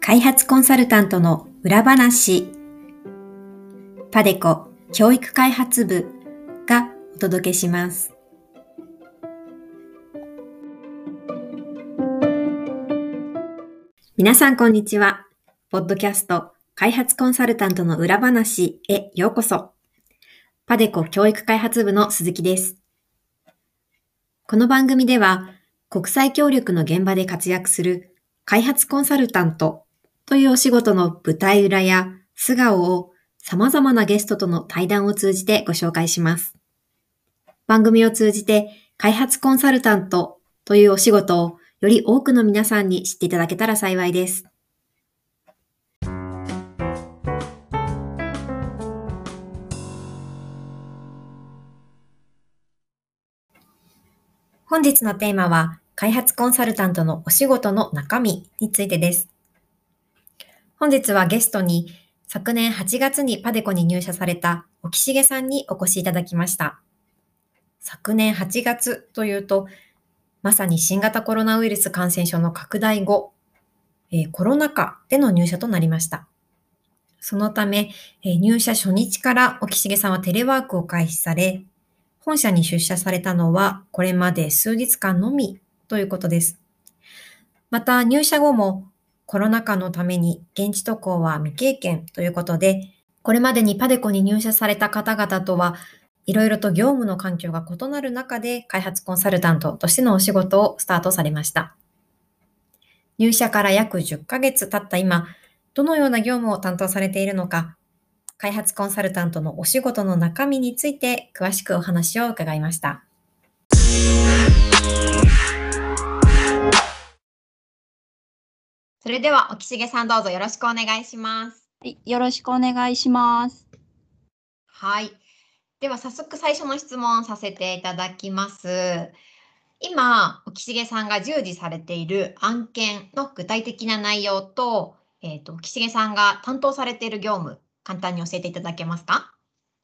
開発コンサルタントの裏話パデコ教育開発部がお届けします。皆さんこんにちは。ポッドキャスト開発コンサルタントの裏話へようこそ。パデコ教育開発部の鈴木です。この番組では国際協力の現場で活躍する開発コンサルタントというお仕事の舞台裏や素顔を様々なゲストとの対談を通じてご紹介します。番組を通じて開発コンサルタントというお仕事をより多くの皆さんに知っていただけたら幸いです。本日のテーマは、開発コンサルタントのお仕事の中身についてです。本日はゲストに、昨年8月にパデコに入社された沖重さんにお越しいただきました。昨年8月というと、まさに新型コロナウイルス感染症の拡大後、えー、コロナ禍での入社となりました。そのため、えー、入社初日から沖重さんはテレワークを開始され、本社に出社されたのはこれまで数日間のみということです。また入社後もコロナ禍のために現地渡航は未経験ということで、これまでにパデコに入社された方々とはいろいろと業務の環境が異なる中で開発コンサルタントとしてのお仕事をスタートされました。入社から約10ヶ月経った今、どのような業務を担当されているのか、開発コンサルタントのお仕事の中身について詳しくお話を伺いました。それでは、沖重さんどうぞよろしくお願いします。はい、よろしくお願いします。はい。では早速最初の質問させていただきます。今、沖重さんが従事されている案件の具体的な内容と、えっ、ー、と、沖重さんが担当されている業務、簡単に教えていただけますか？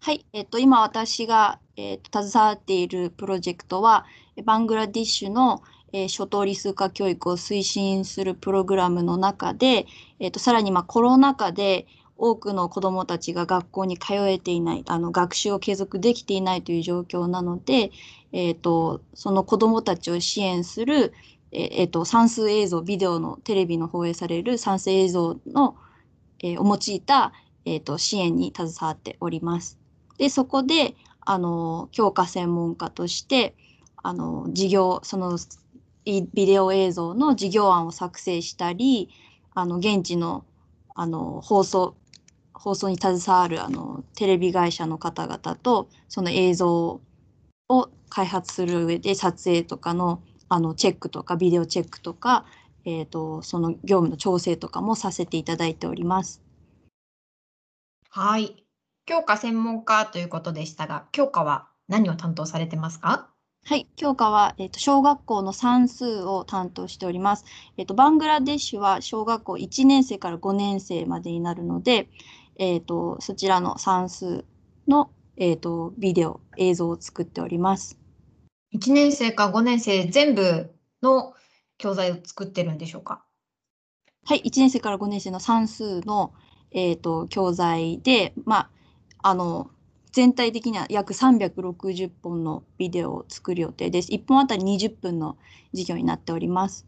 はい、えっ、と、今私が、えーと、携わっているプロジェクトは、バングラディッシュの、えー、初等理数化教育を推進するプログラムの中で、えーとさらにまあコロナ禍で、多くの子どもたちが学校に通えていないあの学習を継続できていないという状況なので、えーと、その子どもたちを支援する、えーと、算数映像ビデオのテレビの放映される算数映像の、えー、を用いた、えーと、支援に携わっております。でそこであの教科専門家としてあの授業そのビデオ映像の授業案を作成したりあの現地のあの放送放送に携わるあのテレビ会社の方々とその映像を開発する上で撮影とかのあのチェックとかビデオチェックとか、えーと、その業務の調整とかもさせていただいております。はい。教科専門家ということでしたが、教科は何を担当されてますか？はい、教科は、えーと、小学校の算数を担当しております。えーとバングラデシュは小学校1年生から5年生までになるので、えっ、ー、と、そちらの算数の、えっ、ー、と、ビデオ、映像を作っております。1年生か5年生全部の教材を作ってるんでしょうか？はい、1年生から5年生の算数の、えーと、と教材で、まあ、あの全体的には約360本のビデオを作る予定です。1本あたり20分の授業になっております。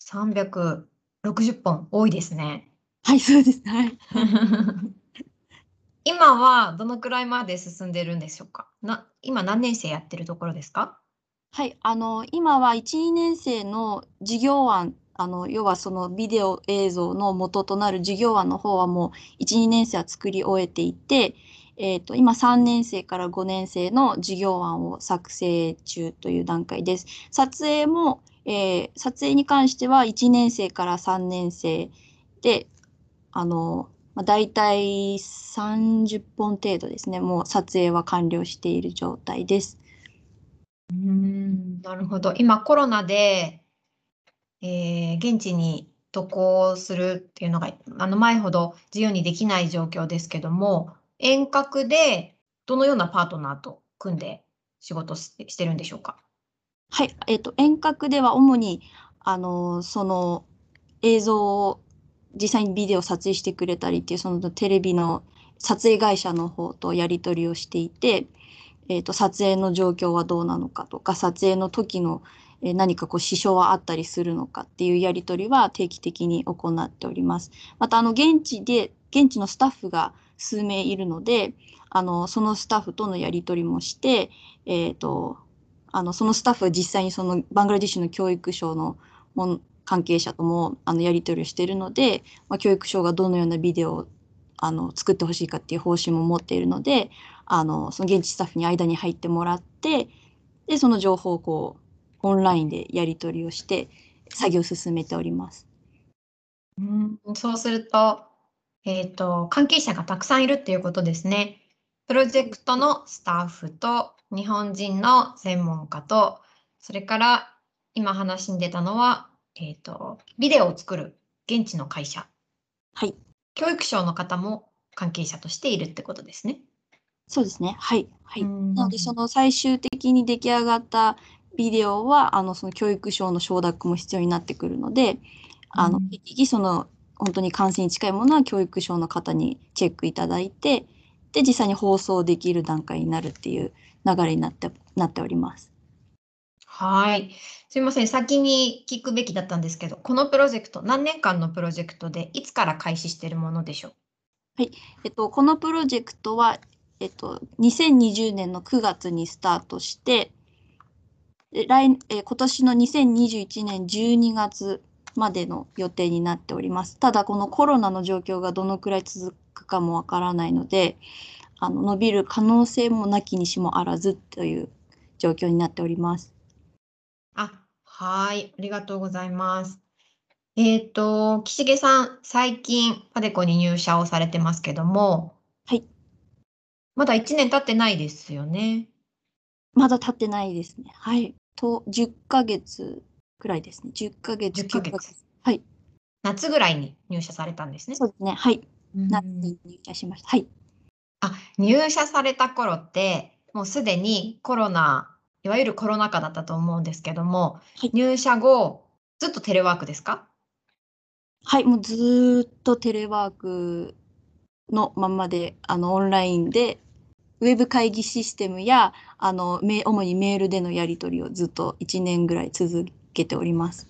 360本、多いですね。はい、そうです。はい。今はどのくらいまで進んでるんでしょうか？な今何年生やってるところですか？はい、あの、今は1、2年生の授業案、あの、要はそのビデオ映像の元となる授業案の方はもう1、2年生は作り終えていて、えっと、今3年生から5年生の授業案を作成中という段階です。撮影も、えー、撮影に関しては1年生から3年生であの、まあ、大体30本程度ですね、もう撮影は完了している状態です。うんなるほど。今コロナで、えー、現地に渡航するっていうのがあの前ほど自由にできない状況ですけども遠隔でどのようなパートナーと組んで仕事してるんでしょうか？はい、え、ー、と、遠隔では主に、あの、その映像を実際にビデオ撮影してくれたりっていう、そのテレビの撮影会社の方とやり取りをしていて、えっ、ー、と、撮影の状況はどうなのかとか、撮影の時のえ何かこう支障はあったりするのかっていうやり取りは定期的に行っております。また、あの、現地で、現地のスタッフが数名いるので、あの、そのスタッフとのやり取りもして、えっ、ー、と、あの、そのスタッフは実際にそのバングラデシュの教育省のも関係者ともあのやり取りをしているので、まあ、教育省がどのようなビデオをあの作ってほしいかっていう方針も持っているのであのその現地スタッフに間に入ってもらってでその情報をこうオンラインでやり取りをして作業を進めております。うん、そうすると,、えーと、関係者がたくさんいるっていうことですね。プロジェクトのスタッフと日本人の専門家とそれから今話に出たのは、えーと、ビデオを作る現地の会社、はい、教育省の方も関係者としているってことですね。そうですね。はい。はい。なので、その最終的に出来上がったビデオはあのその教育省の承諾も必要になってくるので、あの適宜その本当に感染に近いものは教育省の方にチェックいただいてで実際に放送できる段階になるっていう流れになってなっております。はい。すみません。先に聞くべきだったんですけど、このプロジェクト、何年間のプロジェクトで、いつから開始しているものでしょう？はい。えっと、このプロジェクトは、えっと、2020年の9月にスタートして、来え今年の2021年12月までの予定になっております。ただ、このコロナの状況がどのくらい続くかもわからないので、あの伸びる可能性もなきにしもあらずという状況になっております。あ、はい、ありがとうございます。えっ、ー、と、岸毛さん、最近パデコに入社をされてますけども、はい。まだ1年経ってないですよね。まだ経ってないですね。はい。と10ヶ月くらいですね。10ヶ月、10ヶ月。はい。夏ぐらいに入社されたんですね。そうですね。はい。夏に入社しました。はい。あ、入社された頃って、もうすでにコロナ、いわゆるコロナ禍だったと思うんですけども、はい、入社後、ずっとテレワークですか？はい、もうずっとテレワークのままで、あの、オンラインでウェブ会議システムやあの主にメールでのやり取りをずっと1年ぐらい続けております。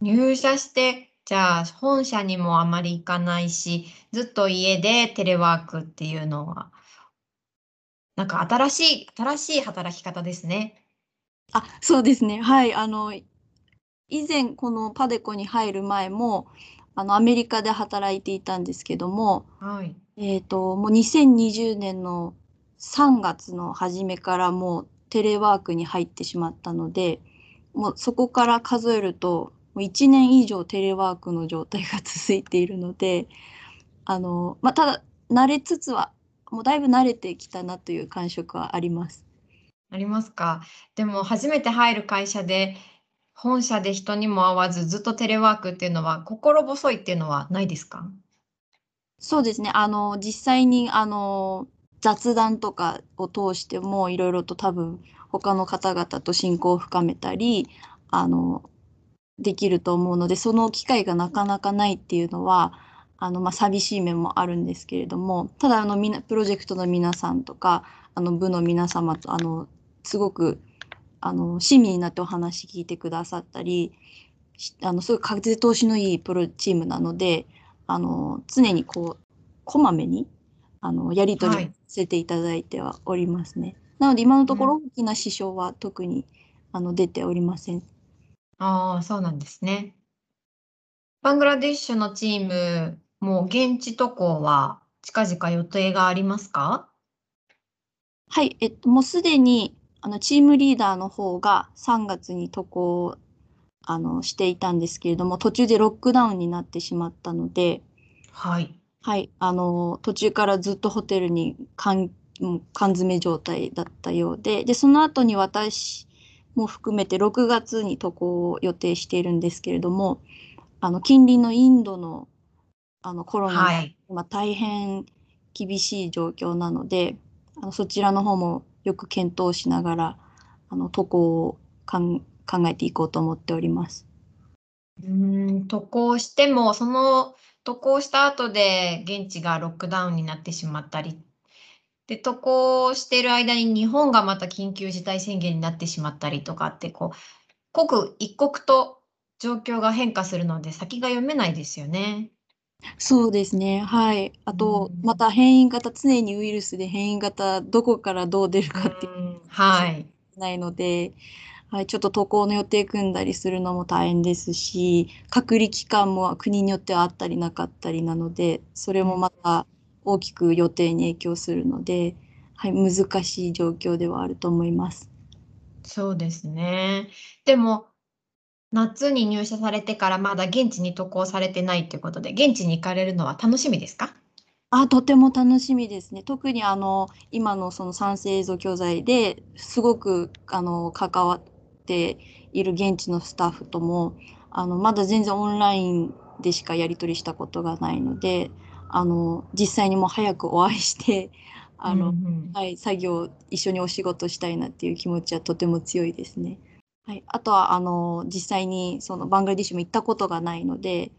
入社してじゃあ本社にもあまり行かないしずっと家でテレワークっていうのはなんか新しい新しい働き方ですね。あそうですねはいあの以前このパデコに入る前もあのアメリカで働いていたんですけども、はい、えっ、ー、と、もう2020年の3月の初めからもうテレワークに入ってしまったので、もうそこから数えると、もう1年以上テレワークの状態が続いているので、あの、まあ、ただ、慣れつつは、もうだいぶ慣れてきたなという感触はあります。ありますか？でも、初めて入る会社で、本社で人にも会わず、ずっとテレワークっていうのは、心細いっていうのはないですか？そうですね。あの、実際に、あの、雑談とかを通しても、いろいろと多分、他の方々と親交を深めたり、あの、できると思うので、その機会がなかなかないっていうのは、あの、まあ、寂しい面もあるんですけれども、ただ、あの、みな、プロジェクトの皆さんとか、あの、部の皆様と、あの、すごく、あの、親身になってお話聞いてくださったり、あの、すごい風通しのいいプロチームなので、あの常にこうこまめにあのやり取りさせていただいてはおりますね。はい、なので今のところ大きな支障は特に、あの出ておりません。ああ、そうなんですね。バングラデシュのチーム、もう現地渡航は近々予定がありますか？はい、えっと、もうすでにあのチームリーダーの方が3月に渡航あのしていたんですけれども、途中でロックダウンになってしまったので、はい。はい、あの途中からずっとホテルに缶缶詰状態だったようで、でその後に私も含めて6月に渡航を予定しているんですけれども、あの近隣のインドのあのコロナが今大変厳しい状況なので、あのそちらの方もよく検討しながらあの渡航を考えていこうと思っております。うん渡航してもその渡航した後で現地がロックダウンになってしまったりで渡航している間に日本がまた緊急事態宣言になってしまったりとかってこう刻一刻と状況が変化するので先が読めないですよね。そうですね。はい。あと、また変異型、常にウイルスで変異型、どこからどう出るかっていう、はい。ないので、はい、ちょっと渡航の予定組んだりするのも大変ですし、隔離期間も国によってはあったりなかったりなので、それもまた大きく予定に影響するので、はい、難しい状況ではあると思います。そうですね。でも、夏に入社されてからまだ現地に渡航されてないっていうことで、現地に行かれるのは楽しみですか？あ、とても楽しみですね。特にあの、今のその産生映像教材ですごくあの、関わっている現地のスタッフとも、あの、まだ全然オンラインでしかやり取りしたことがないので、あの、実際にもう早くお会いして、あの、うんうん、はい、作業一緒にお仕事したいなっていう気持ちはとても強いですね。はい、あとはあの実際にそのバングラディッシュも行ったことがないので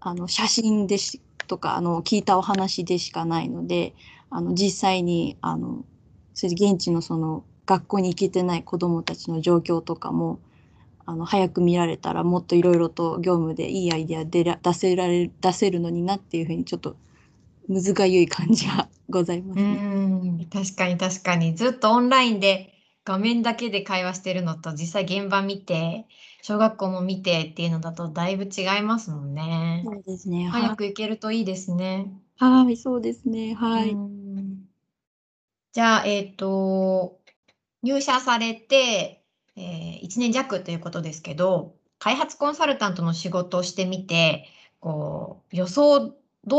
あの写真でしとかあの聞いたお話でしかないのであの実際にあのそれで現地のその学校に行けてない子どもたちの状況とかもあの早く見られたらもっといろいろと業務でいいアイデアで出せられ出せるのになっていうふうにちょっとむずがゆい感じはございます、ね、うん確かに確かにずっとオンラインで画面だけで会話してるのと実際現場見て小学校も見てっていうのだとだいぶ違いますもんね。そうですね。早く行けるといいですね。はい、そうですね。はい。じゃあ、えっ、ー、と、入社されて、えー、1年弱ということですけど、開発コンサルタントの仕事をしてみて、こう、予想通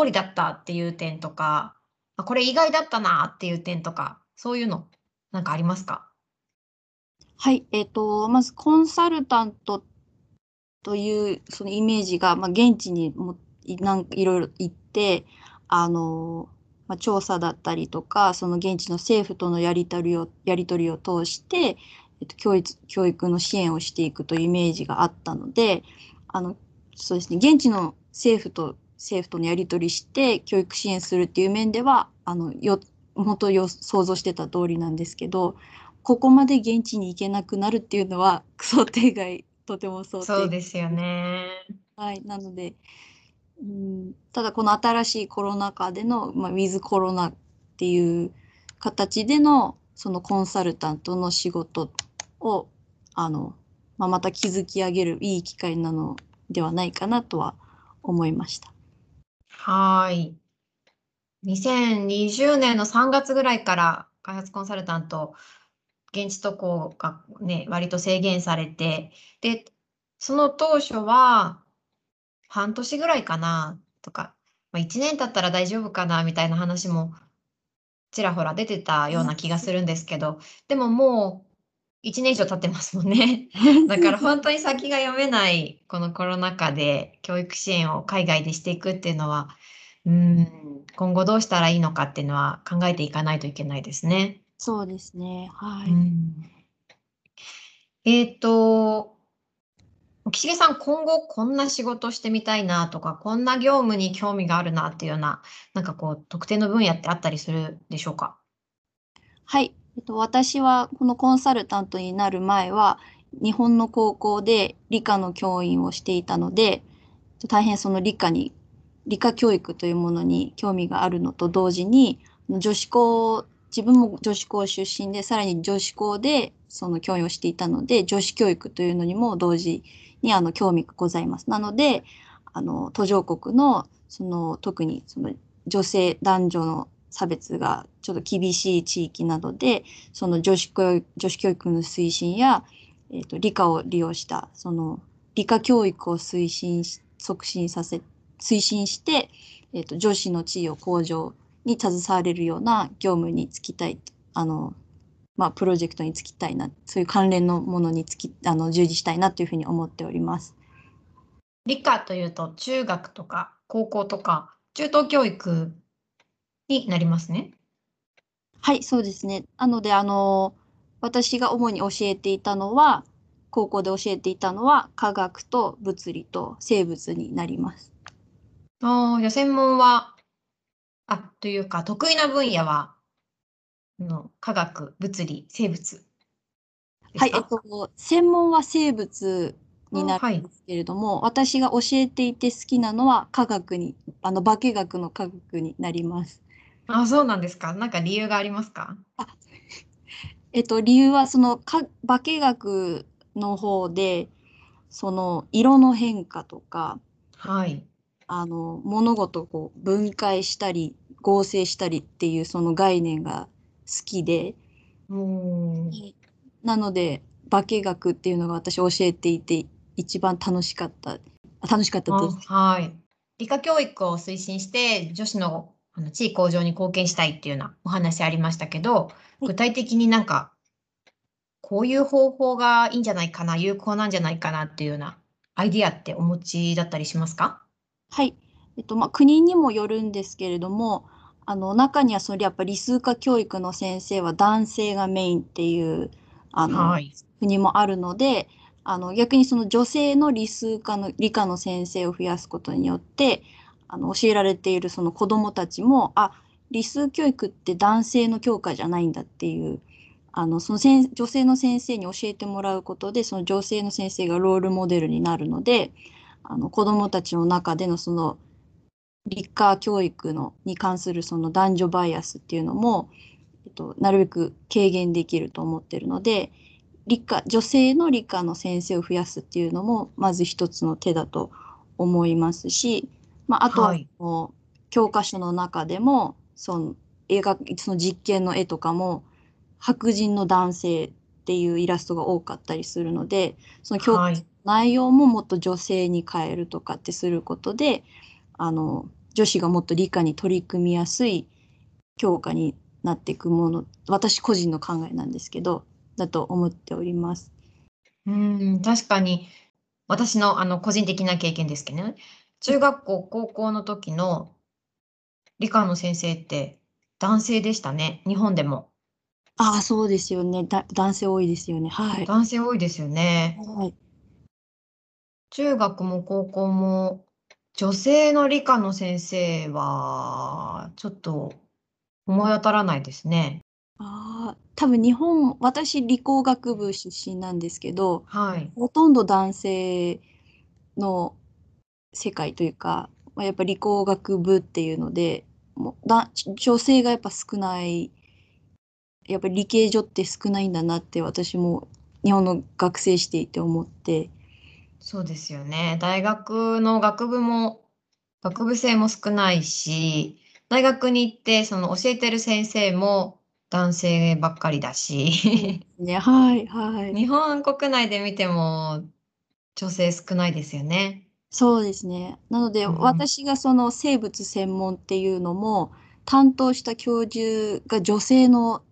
りだったっていう点とか、あこれ意外だったなっていう点とか、そういうの、なんかありますか？はい、えっ、ー、と、まずコンサルタントというそのイメージが、まあ、現地にもいなんいろいろ行って、あの、まあ、調査だったりとか、その現地の政府とのやり取りをやり取りを通して、えっと、教育教育の支援をしていくというイメージがあったので、あのそうですね、現地の政府と政府とのやり取りして教育支援するっていう面では、あのよ本当よ想像してた通りなんですけど、ここまで現地に行けなくなるっていうのは想定外とても想定そうですよね。はい、なので、うん、ただこの新しいコロナ禍での、まあ、ウィズコロナっていう形でのそのコンサルタントの仕事をあの、まあ、また築き上げるいい機会なのではないかなとは思いました。はい。2020年の3月ぐらいから開発コンサルタント現地渡航がね、割と制限されて、で、その当初は、半年ぐらいかなとか、まあ、1年経ったら大丈夫かなみたいな話もちらほら出てたような気がするんですけど、でももう1年以上経ってますもんね。だから本当に先が読めないこのコロナ禍で教育支援を海外でしていくっていうのは、うん、今後どうしたらいいのかっていうのは考えていかないといけないですね。そうですね。はい。うん。えっと、岸さん、今後こんな仕事してみたいなとか、こんな業務に興味があるなっていうような、なんかこう、特定の分野ってあったりするでしょうか？はい。えっと、私はこのコンサルタントになる前は、日本の高校で理科の教員をしていたので、大変その理科に理科教育というものに興味があるのと同時に、女子校自分も女子校出身で、さらに女子校でその教員をしていたので、女子教育というのにも同時ににあの興味がございます。なので、あの途上国のその特にその女性男女の差別がちょっと厳しい地域などで、その女子教女子教育の推進や、えーと、理科を利用したその理科教育を推進促進させ推進して、えーと女子の地位を向上に携われるような業務に就きたいあの、まあ、プロジェクトに就きたいなそういう関連のものにつきあの従事したいなというふうに思っております。理科というと中学とか高校とか中等教育になりますね。はい、そうですね。なので、あの、私が主に教えていたのは、高校で教えていたのは、科学と物理と生物になります。ああ、じゃあ専門は、あ、というか、得意な分野は、の科学、物理、生物はい、えっかと、専門は生物になあはいるんですけれども、私が教えていて好きなのは科学に、あの、化学の科学になります。あ、そうなんですか。なんか理由がありますか？えっと、理由はそのか化学の方でその色の変化とかはい。あの物事をこう分解したり合成したりっていうその概念が好きで。なので化学っていうのが私教えていて一番楽しかった。楽しかったです。あはい。理科教育を推進して、女子のあの地位向上に貢献したいっていうようなお話ありましたけど、い。具体的になんか、こういう方法がいいんじゃないかな、有効なんじゃないかなっていうようなアイディアってお持ちだったりしますか？はい、えっとまあ、国にもよるんですけれどもあの中にはそれやっぱ理数科教育の先生は男性がメインっていうあの、はい。国もあるのであの逆にその女性の理数科の理科の先生を増やすことによってあの教えられているその子どもたちもあ理数教育って男性の教科じゃないんだっていうあのその先女性の先生に教えてもらうことでその女性の先生がロールモデルになるのであの子どもたちの中でのその理科教育のに関するその男女バイアスっていうのも、えっと、なるべく軽減できると思ってるので理科女性の理科の先生を増やすっていうのもまず一つの手だと思いますし、まあ、あとははい教科書の中でもその映画その実験の絵とかも白人の男性っていうイラストが多かったりするのでその教科はい。内容ももっと女性に変えるとかってすることであの女子がもっと理科に取り組みやすい教科になっていくもの私個人の考えなんですけどだと思っております。うん、確かに、私のあの個人的な経験ですけどね、中学校、高校の時の理科の先生って男性でしたね、日本でも。ああそうですよねだ男性多いですよねはい。男性多いですよね。はい、中学も高校も女性の理科の先生はちょっと思い当たらないですね。ああ多分日本私理工学部出身なんですけどはい。ほとんど男性の世界というか、まあ、やっぱ理工学部っていうのでもうだ女性がやっぱ少ないやっぱり理系女って少ないんだなって私も日本の学生していて思ってそうですよね。大学の学部も、学部生も少ないし、大学に行って、その教えてる先生も男性ばっかりだし、ねはいはい日本国内で見ても女性少ないですよね。そうですねなのでうん私がその生物専門っていうのも担当した教授が女性の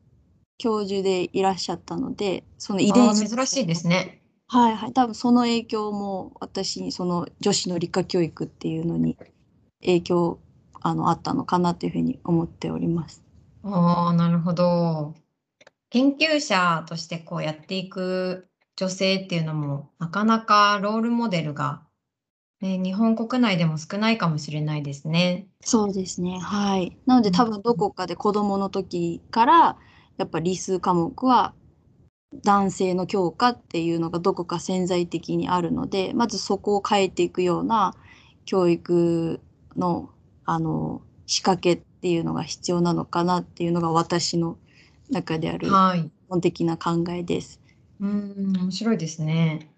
教授でいらっしゃったのでその遺あ伝子あ珍しいですね。はいはい、多分その影響も私にその女子の理科教育っていうのに影響あのあったのかなというふうに思っております。ああ、なるほど。研究者としてこうやっていく女性っていうのも、なかなかロールモデルが、ね、日本国内でも少ないかもしれないですね。そうですね。はい。なのでうん多分どこかで子供の時からやっぱ理数科目は男性の教科っていうのがどこか潜在的にあるので、まずそこを変えていくような教育のあの仕掛けっていうのが必要なのかなっていうのが私の中であるはい。基本的な考えです。うーん、面白いですね。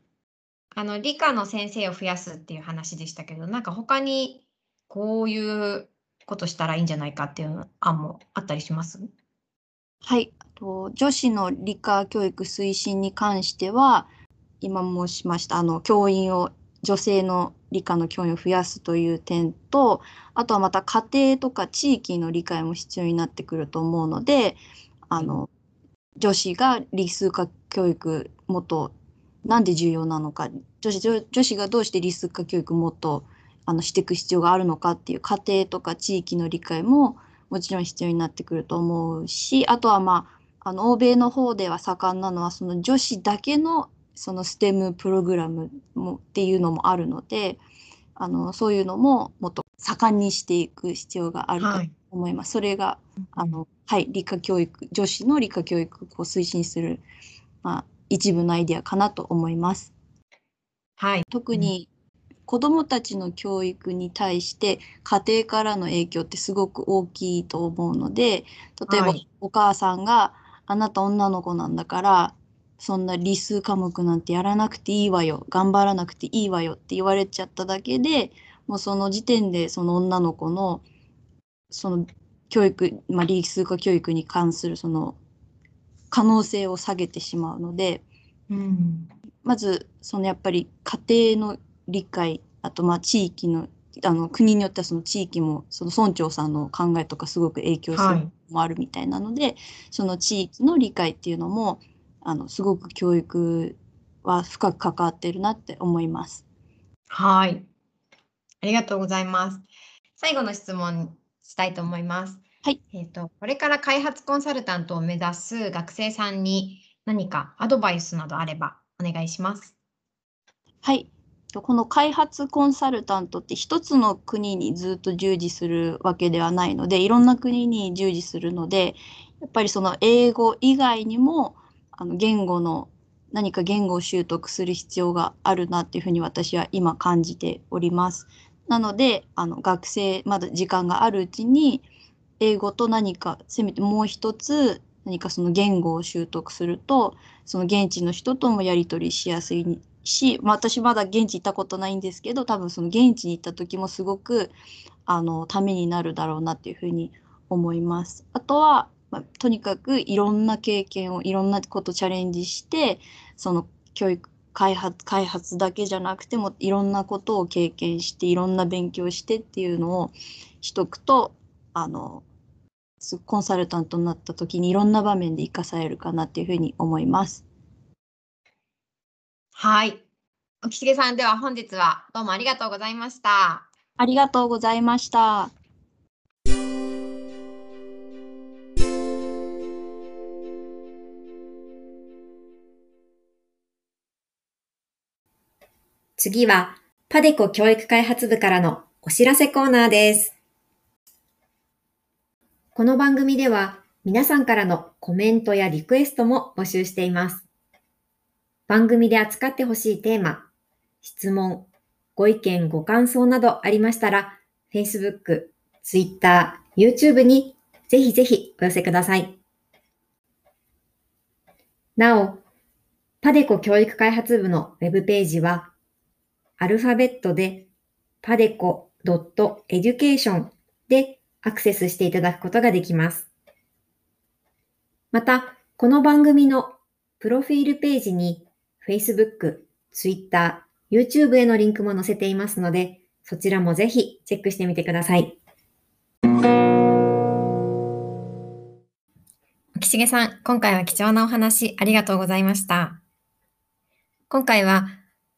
あの、理科の先生を増やすっていう話でしたけど、なんか他にこういうことしたらいいんじゃないかっていう案もあったりします？はい、あと女子の理科教育推進に関しては今申しましたあの教員を女性の理科の教員を増やすという点とあとはまた家庭とか地域の理解も必要になってくると思うのであの女子が理数科教育もっとなんで重要なのか女子女女子がどうして理数科教育もっとあのしていく必要があるのかっていう家庭とか地域の理解ももちろん必要になってくると思うし、あとはまあ、あの、欧米の方では盛んなのは、その女子だけのその STEM プログラムもっていうのもあるので、あの、そういうのももっと盛んにしていく必要があると思います。それが、あの、はい、理科教育、女子の理科教育を推進する、まあ、一部のアイデアかなと思います。はい。特に子どもたちの教育に対して家庭からの影響ってすごく大きいと思うので例えばはいお母さんが「あなた女の子なんだからそんな理数科目なんてやらなくていいわよ頑張らなくていいわよ」って言われちゃっただけでもうその時点でその女の子のその教育、まあ、理数科教育に関するその可能性を下げてしまうので。うん。まずそのやっぱり家庭の理解あとまあ地域のあの国によってはその地域もその村長さんの考えとかすごく影響するもあるみたいなので、その地域の理解っていうのもあのすごく教育は深く関わってるなって思います。はい。ありがとうございます。最後の質問したいと思います。はい。えっと、これから開発コンサルタントを目指す学生さんに何かアドバイスなどあればお願いします。はい。この開発コンサルタントって一つの国にずっと従事するわけではないので、いろんな国に従事するので、やっぱりその英語以外にもあの言語の何か言語を習得する必要があるなっていうふうに私は今感じております。なので、あの学生まだ時間があるうちに英語と何かせめてもう一つ何かその言語を習得するとその現地の人ともやり取りしやすいし、まあ、私まだ現地行ったことないんですけど多分その現地に行った時もすごくあのためになるだろうなっていうふうに思います。あとは、まあ、とにかくいろんな経験をいろんなことチャレンジしてその教育開発開発だけじゃなくてもいろんなことを経験していろんな勉強してっていうのをしとくとあのコンサルタントになった時にいろんな場面で活かされるかなっていうふうに思います。はい。沖重さん、では本日はどうもありがとうございました。ありがとうございました。次は、パデコ教育開発部からのお知らせコーナーです。この番組では、皆さんからのコメントやリクエストも募集しています。番組で扱ってほしいテーマ、質問、ご意見、ご感想などありましたら、Facebook、Twitter、YouTube にぜひぜひお寄せください。なお、パデコ教育開発部のウェブページは、アルファベットで padeco.education でアクセスしていただくことができます。また、この番組のプロフィールページに Facebook、Twitter、YouTube へのリンクも載せていますので、そちらもぜひチェックしてみてください。沖重さん、今回は貴重なお話ありがとうございました。今回は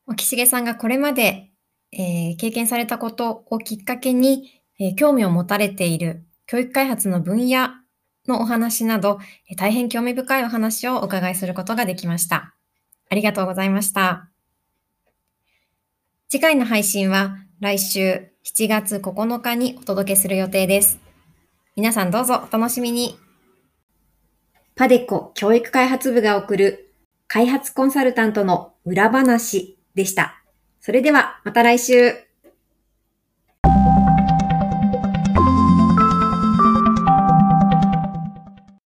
沖重さんがこれまで、えー経験されたことをきっかけに、えー興味を持たれている教育開発の分野のお話など、えー大変興味深いお話をお伺いすることができました。ありがとうございました。次回の配信は来週7月9日にお届けする予定です。皆さんどうぞお楽しみに。パデコ教育開発部が送る開発コンサルタントの裏話でした。それではまた来週。